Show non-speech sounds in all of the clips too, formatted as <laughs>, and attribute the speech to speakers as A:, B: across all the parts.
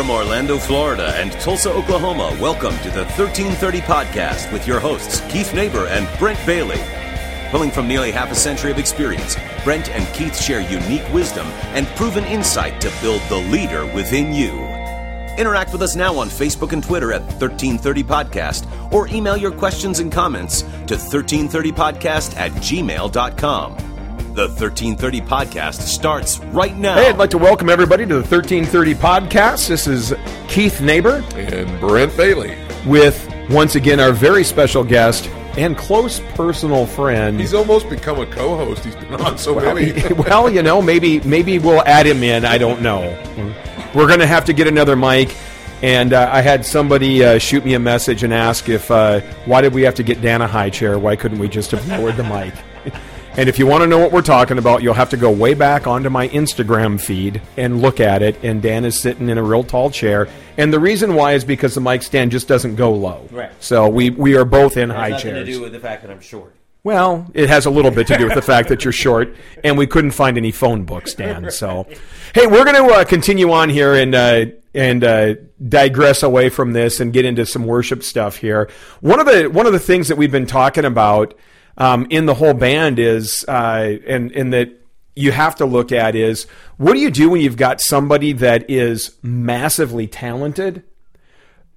A: From Orlando, Florida and Tulsa, Oklahoma, welcome to the 1330 Podcast with your hosts, Keith Nachbor and Brent Bailey. Pulling from nearly half a century of experience, Brent and Keith share unique wisdom and proven insight to build the leader within you. Interact with us now on Facebook and Twitter at 1330 Podcast or email your questions and comments to 1330podcast at gmail.com. The 1330 Podcast starts right now.
B: Hey, I'd like to welcome everybody to the 1330 Podcast. This is Keith Nachbor
C: and Brent Bailey
B: with, once again, our very special guest and close personal friend.
C: He's almost become a co-host. He's been on so well, many. <laughs>
B: well, you know, maybe maybe we'll add him in. I don't know. We're going to have to get another mic. And uh, I had somebody uh, shoot me a message and ask if uh, why did we have to get Dan a high chair? Why couldn't we just have lowered the mic? <laughs> And if you want to know what we're talking about, you'll have to go way back onto my Instagram feed and look at it. And Dan is sitting in a real tall chair. And the reason why is because the mic stand just doesn't go low.
D: Right.
B: So we, we are both in
D: It has
B: high
D: nothing
B: chairs.
D: to do with the fact that I'm short.
B: Well, it has a little bit to do with the fact that you're short, and we couldn't find any phone books, Dan. So, hey, we're going to uh, continue on here and uh, and uh, digress away from this and get into some worship stuff here. One of the one of the things that we've been talking about um, in the whole band is, uh, and and that you have to look at is, what do you do when you've got somebody that is massively talented,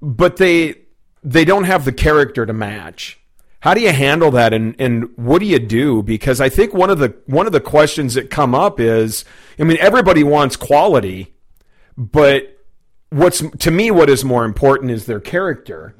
B: but they they don't have the character to match? How do you handle that and, and what do you do? Because I think one of the one of the questions that come up is I mean everybody wants quality, but what's to me what is more important is their character.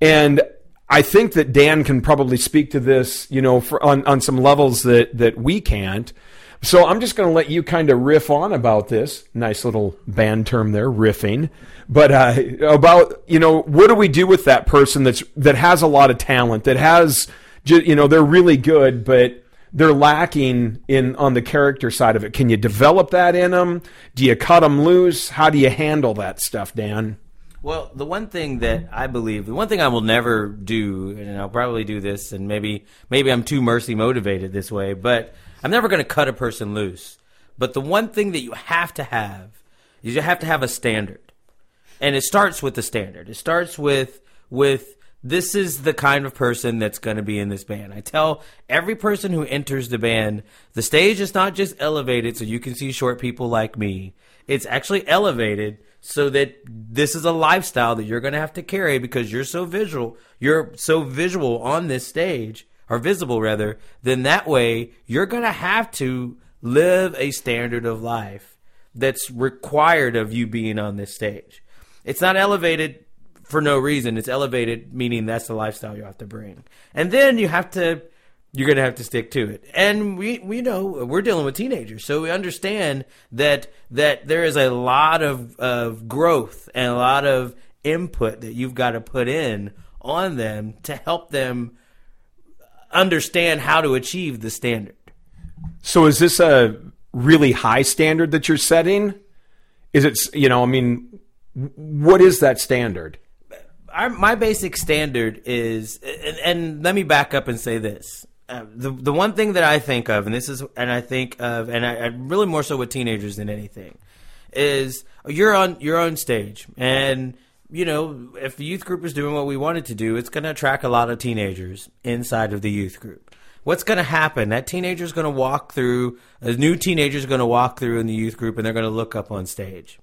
B: And I think that Dan can probably speak to this, you know, for, on on some levels that that we can't. So I'm just going to let you kind of riff on about this. Nice little band term there, riffing. But uh, about you know what do we do with that person that's that has a lot of talent that has you know they're really good but they're lacking in on the character side of it. Can you develop that in them? Do you cut them loose? How do you handle that stuff, Dan?
D: Well, the one thing that I believe, the one thing I will never do, and I'll probably do this, and maybe maybe I'm too mercy motivated this way, but I'm never going to cut a person loose. But the one thing that you have to have is you have to have a standard, and it starts with the standard. It starts with with this is the kind of person that's going to be in this band. I tell every person who enters the band, the stage is not just elevated so you can see short people like me. It's actually elevated so that this is a lifestyle that you're going to have to carry because you're so visual. You're so visual on this stage or visible rather, then that way you're going to have to live a standard of life that's required of you being on this stage. It's not elevated for no reason. It's elevated, meaning that's the lifestyle you have to bring. And then you have to, you're going to have to stick to it. And we, we know we're dealing with teenagers, so we understand that that there is a lot of of growth and a lot of input that you've got to put in on them to help them understand how to achieve the standard.
B: So is this a really high standard that you're setting? Is it you know, I mean, what is that standard?
D: Our, my basic standard is, and, and let me back up and say this: uh, the the one thing that I think of, and this is, and I think of, and I, I really more so with teenagers than anything, is you're on you're on stage, and you know if the youth group is doing what we want it to do, it's going to attract a lot of teenagers inside of the youth group. What's going to happen? That teenager is going to walk through. A new teenager is going to walk through in the youth group, and they're going to look up on stage,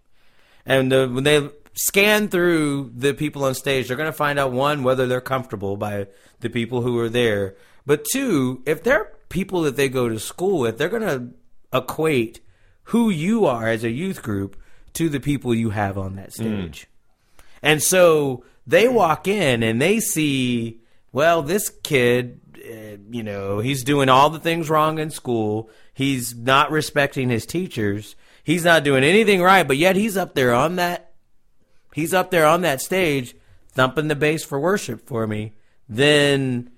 D: and uh, when they scan through the people on stage, they're going to find out one whether they're comfortable by the people who are there, but two, if they're people that they go to school with, they're going to equate who you are as a youth group to the people you have on that stage. And so they walk in and they see, well, this kid, uh, you know, he's doing all the things wrong in school. He's not respecting his teachers. He's not doing anything right, but yet he's up there on that he's up there on that stage thumping the bass for worship for me, then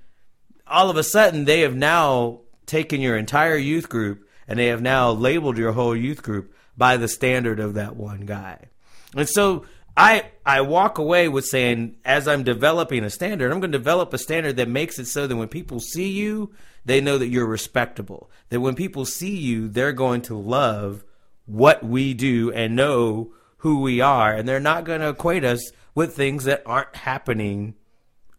D: all of a sudden they have now taken your entire youth group and they have now labeled your whole youth group by the standard of that one guy. And so I I walk away with saying as I'm developing a standard, I'm going to develop a standard that makes it so that when people see you, they know that you're respectable. That when people see you, they're going to love what we do and know who we are, and they're not going to equate us with things that aren't happening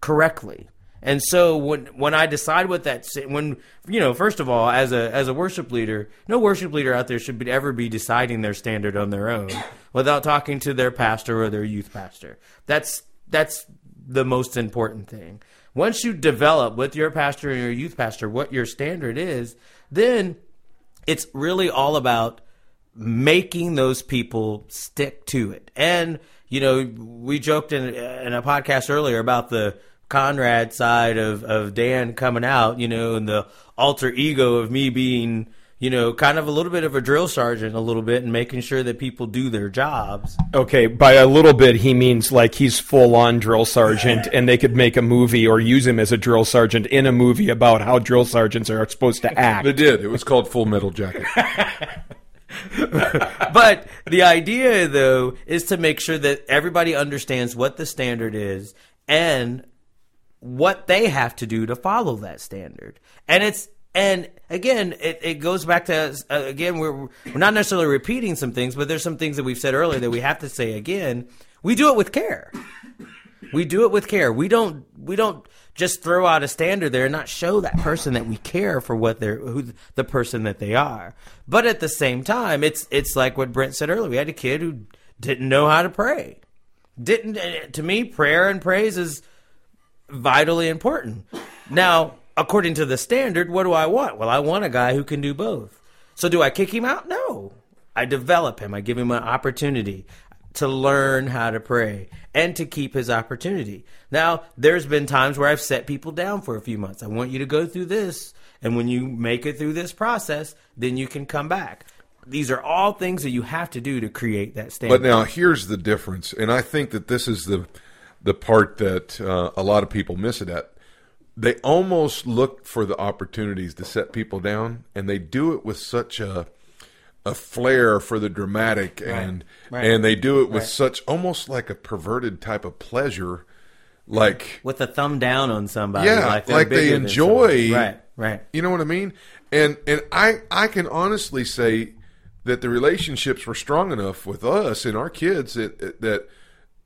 D: correctly. And so when when I decide what that when you know first of all as a as a worship leader, no worship leader out there should be, ever be deciding their standard on their own <coughs> without talking to their pastor or their youth pastor. That's that's the most important thing. Once you develop with your pastor and your youth pastor what your standard is, then it's really all about making those people stick to it. And you know, we joked in in a podcast earlier about the Conrad side of, of Dan coming out, you know, and the alter ego of me being, you know, kind of a little bit of a drill sergeant a little bit and making sure that people do their jobs.
B: Okay, by a little bit, he means like he's full on drill sergeant, and they could make a movie or use him as a drill sergeant in a movie about how drill sergeants are supposed to act.
C: They did. It was called Full Metal Jacket. <laughs> <laughs>
D: but the idea, though, is to make sure that everybody understands what the standard is and what they have to do to follow that standard. And it's and again, it, it goes back to uh, again we're we're not necessarily repeating some things, but there's some things that we've said earlier that we have to say again. We do it with care. We do it with care. We don't we don't just throw out a standard there and not show that person that we care for what they're who the person that they are. But at the same time, it's it's like what Brent said earlier. We had a kid who didn't know how to pray. Didn't to me prayer and praise is vitally important. Now, according to the standard, what do I want? Well, I want a guy who can do both. So do I kick him out? No. I develop him. I give him an opportunity to learn how to pray and to keep his opportunity. Now, there's been times where I've set people down for a few months. I want you to go through this. And when you make it through this process, then you can come back. These are all things that you have to do to create that standard.
C: But now here's the difference, and I think that this is the the part that uh, a lot of people miss it at. They almost look for the opportunities to set people down, and they do it with such a a flair for the dramatic, and
D: Right.
C: and they do it with
D: Right.
C: such almost like a perverted type of pleasure, like
D: with a thumb down on somebody.
C: Yeah,
D: like,
C: like they enjoy-
D: Right, right.
C: You know what I mean? And and I I can honestly say that the relationships were strong enough with us and our kids that that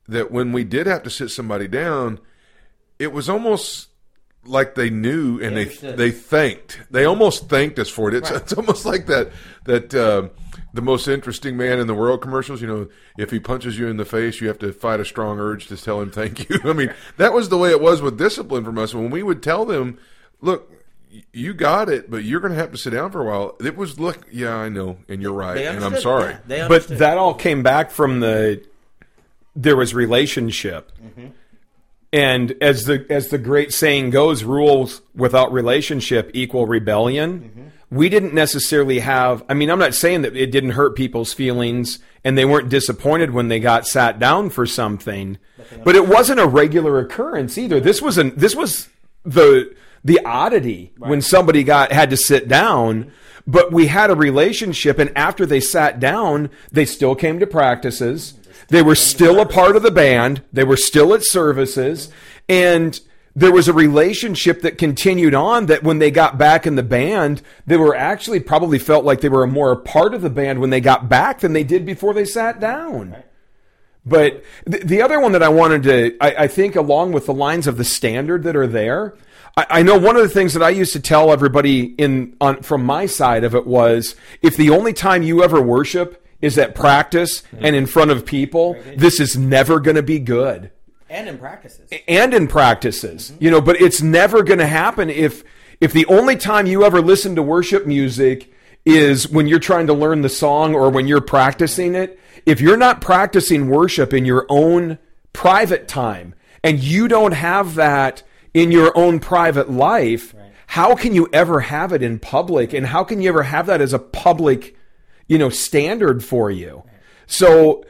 C: that when we did have to sit somebody down, it was almost like they knew and
D: They
C: they they thanked. They almost thanked us for it. It's it's almost like that that um, the most interesting man in the world commercials. You know, if he punches you in the face, you have to fight a strong urge to tell him thank you. <laughs> I mean, that was the way it was with discipline from us. When we would tell them, look. You got it, but you're going to have to sit down for a while. It was look, yeah, I know, and you're right, and I'm sorry.
D: Yeah,
B: but that all came back from the there was relationship. And as the as the great saying goes rules without relationship equal rebellion. We didn't necessarily have i mean i'm not saying that it didn't hurt people's feelings and they weren't disappointed when they got sat down for something but it wasn't a regular occurrence either. This was an this was the the oddity when somebody got had to sit down but we had a relationship and after they sat down they still came to practices they were still a part of the band. They were still at services. And there was a relationship that continued on that when they got back in the band they were actually probably felt like they were a more a part of the band when they got back than they did before they sat down. But th- the other one that I wanted to, I, I think, along with the lines of the standard that are there, I, I know one of the things that I used to tell everybody in on from my side of it was, if the only time you ever worship is at practice and in front of people, this is never going to be good.
D: And in practices.
B: and in practices you know but it's never going to happen if if the only time you ever listen to worship music is when you're trying to learn the song or when you're practicing it. If you're not practicing worship in your own private time and you don't have that in your own private life how can you ever have it in public? And how can you ever have that as a public you know standard for you so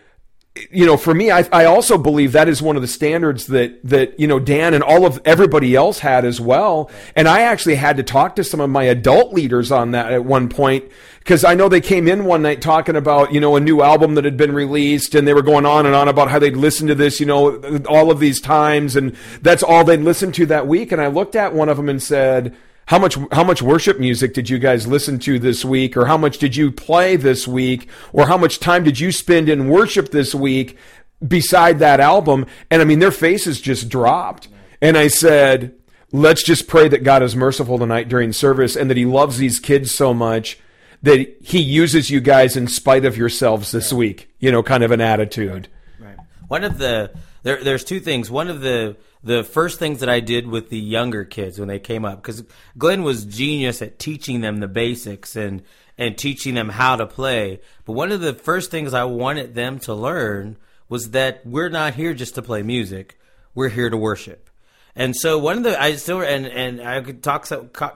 B: you know, for me, I, I also believe that is one of the standards that that you know Dan and all of everybody else had as well. And I actually had to talk to some of my adult leaders on that at one point because I know they came in one night talking about you know a new album that had been released, and they were going on and on about how they'd listened to this, you know, all of these times, and that's all they'd listened to that week. And I looked at one of them and said. How much how much worship music did you guys listen to this week? Or how much did you play this week? Or how much time did you spend in worship this week beside that album? And i mean their faces just dropped. And i said let's just pray that god is merciful tonight during service and that he loves these kids so much that he uses you guys in spite of yourselves this week. You know kind of an attitude.
D: Right. One of the there, there's two things. One of the the first things that I did with the younger kids when they came up because Glenn was genius at teaching them the basics and and teaching them how to play. But one of the first things I wanted them to learn was that we're not here just to play music. We're here to worship. And so one of the I still and and I could talk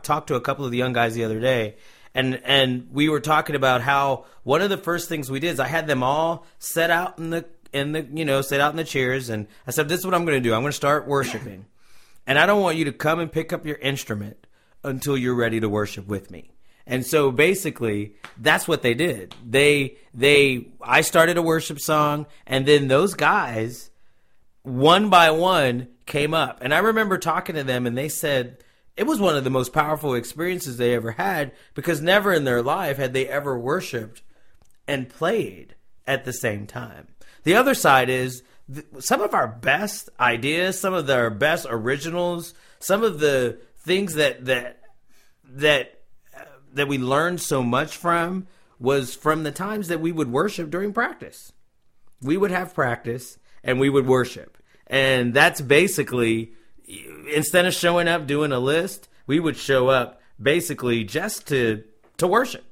D: talk to a couple of the young guys the other day and and we were talking about how one of the first things we did is I had them all set out in the in the you know sit out in the chairs and I said this is what I'm going to do. I'm going to start worshiping. And I don't want you to come and pick up your instrument until you're ready to worship with me. And so basically that's what they did. They they I started a worship song and then those guys one by one came up. And I remember talking to them and they said it was one of the most powerful experiences they ever had because never in their life had they ever worshiped and played at the same time the other side is th- some of our best ideas, some of our best originals, some of the things that that that that we learned so much from was from the times that we would worship during practice. We would have practice and we would worship. And that's basically instead of showing up doing a list, we would show up basically just to to worship.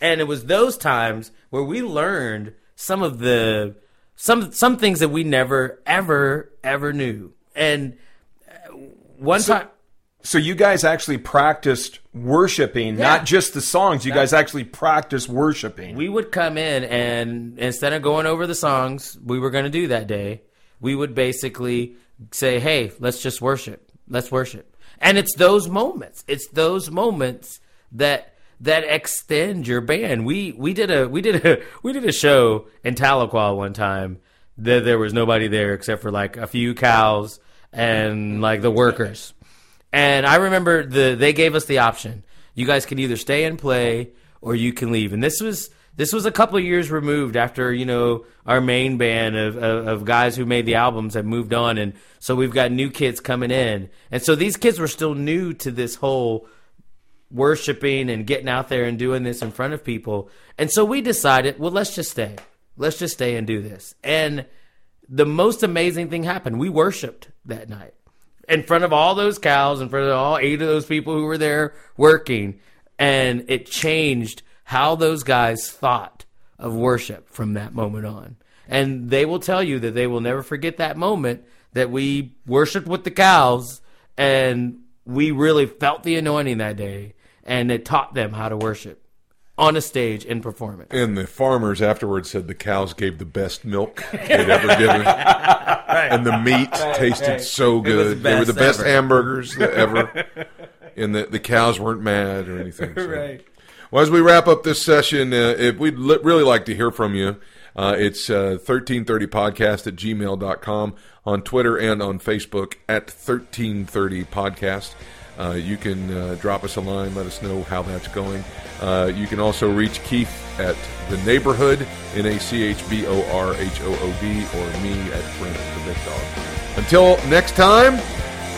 D: And it was those times where we learned some of the some some things that we never ever ever knew. And uh, one
B: So-
D: time,
B: so you guys actually practiced worshiping
D: Yeah.
B: not just the songs you guys actually practiced worshiping
D: we would come in and instead of going over the songs we were going to do that day, we would basically say, "Hey, let's just worship. Let's worship." And it's those moments. It's those moments that that extend your band. We we did a we did a we did a show in Tahlequah one time. That there was nobody there except for like a few cows and like the workers. And I remember the they gave us the option. You guys can either stay and play or you can leave. And this was this was a couple of years removed after you know our main band of, of, of guys who made the albums have moved on, and so we've got new kids coming in, and so these kids were still new to this whole worshiping and getting out there and doing this in front of people. And so we decided, well, let's just stay. Let's just stay and do this. And the most amazing thing happened. We worshiped that night in front of all those cows, in front of all eight of those people who were there working. And it changed how those guys thought of worship from that moment on. And they will tell you that they will never forget that moment that we worshiped with the cows and we really felt the anointing that day and it taught them how to worship on a stage in performance.
C: And the farmers afterwards said the cows gave the best milk they'd ever given. <laughs> And the meat tasted so good. they were the
D: best
C: best
D: ever.
C: hamburgers that <laughs> ever. and the, the cows weren't mad or anything. so. <laughs>
D: Right.
C: Well, as we wrap up this session, uh, if we'd li- really like to hear from you. Uh, it's uh, 1330podcast at gmail.com on Twitter and on Facebook at 1330podcast. Uh, you can uh, drop us a line, let us know how that's going. Uh, you can also reach Keith at the neighborhood, N A C H B O R H O O D, or me at Brent the Big Dog. Until next time,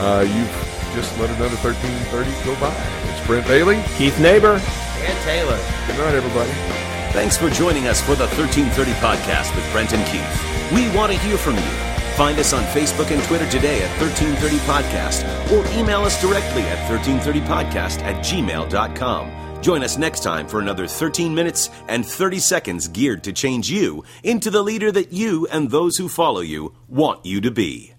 C: uh, you've just let another 1330 go by. It's Brent Bailey.
B: keith nachbor
D: And Taylor.
C: Good night, everybody.
A: Thanks for joining us for the 1330 podcast with Brent and Keith. We want to hear from you. Find us on Facebook and Twitter today at 1330 Podcast or email us directly at 1330podcast at gmail.com. Join us next time for another 13 minutes and 30 seconds geared to change you into the leader that you and those who follow you want you to be.